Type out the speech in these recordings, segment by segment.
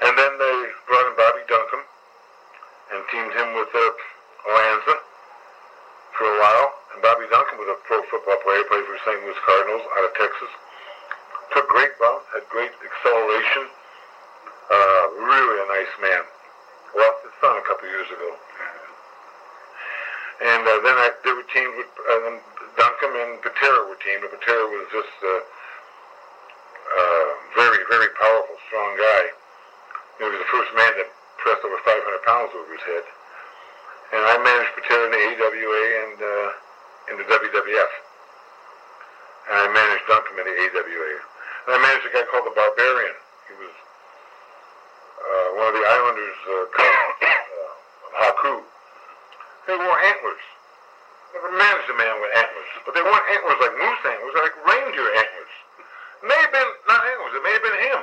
And then they brought in Bobby Duncum and teamed him with uh, Lanza for a while. And Bobby Duncum was a pro football player, played for St. Louis Cardinals out of Texas. Took great bumps, had great acceleration. Uh, really a nice man. Lost his son a couple years ago. And uh, then I, they were teamed with uh, then Duncum and Patera were teamed. And Patera was just a uh, uh, very, very powerful, strong guy. He was the first man that pressed over 500 pounds over his head. And I managed Patera in the AWA and uh, in the WWF. And I managed Duncum in the AWA. And I managed a guy called the Barbarian. He was uh, one of the Islanders' uh, cousins, uh, Haku. They wore antlers. Never managed a man with antlers. But they weren't antlers like moose antlers, like reindeer antlers. It may have been, not antlers, it may have been him.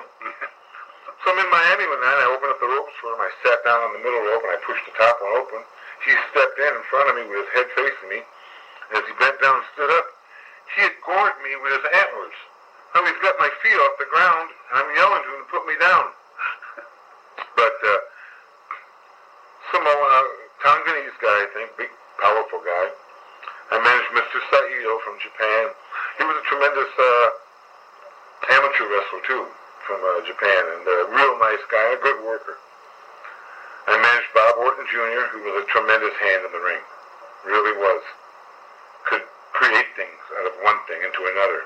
I'm in Miami one night, I opened up the ropes for him. I sat down on the middle rope and I pushed the top one open. He stepped in in front of me with his head facing me. As he bent down and stood up, he had gored me with his antlers. Now he's got my feet off the ground, and I'm yelling to him to put me down. but uh, Samoa, Tonganese guy, I think, big, powerful guy. I managed Mr. Saito from Japan. He was a tremendous uh, amateur wrestler, too, from uh, Japan, and a real nice guy, a good worker. I managed Bob Orton Jr., who was a tremendous hand in the ring. Really was. Could create things out of one thing into another.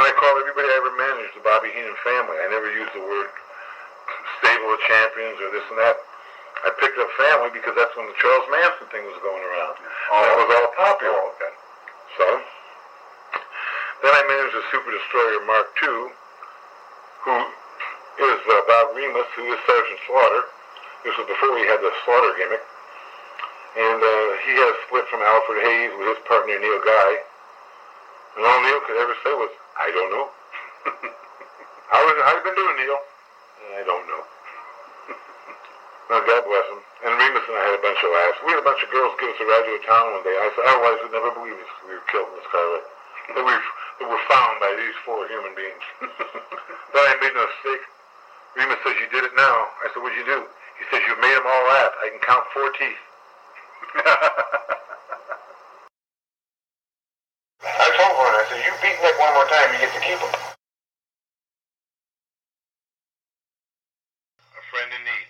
And I call everybody I ever managed the Bobby Heenan family. I never used the word stable of champions or this and that. I picked up family because that's when the Charles Manson thing was going around. Oh, that was all popular. Oh, okay. So, then I managed the Super Destroyer Mark II, who is uh, Bob Remus, who is Sergeant Slaughter. This was before he had the Slaughter gimmick. And uh, he had a split from Alfred Hayes with his partner Neil Guy. And all Neil could ever say was, I don't know. how, is, how you been doing, Neil? I don't know. now, God bless him. And Remus and I had a bunch of laughs. We had a bunch of girls give us a ride to a town one day. I said, otherwise we'd never believe us. we were killed in this car. That we were found by these four human beings. sorry I made no mistake. Remus says, you did it now. I said, what'd you do? He says, you made them all laugh. I can count four teeth. I told Vernon, I said, you beat Nick one more time, you get to keep him. A friend in need.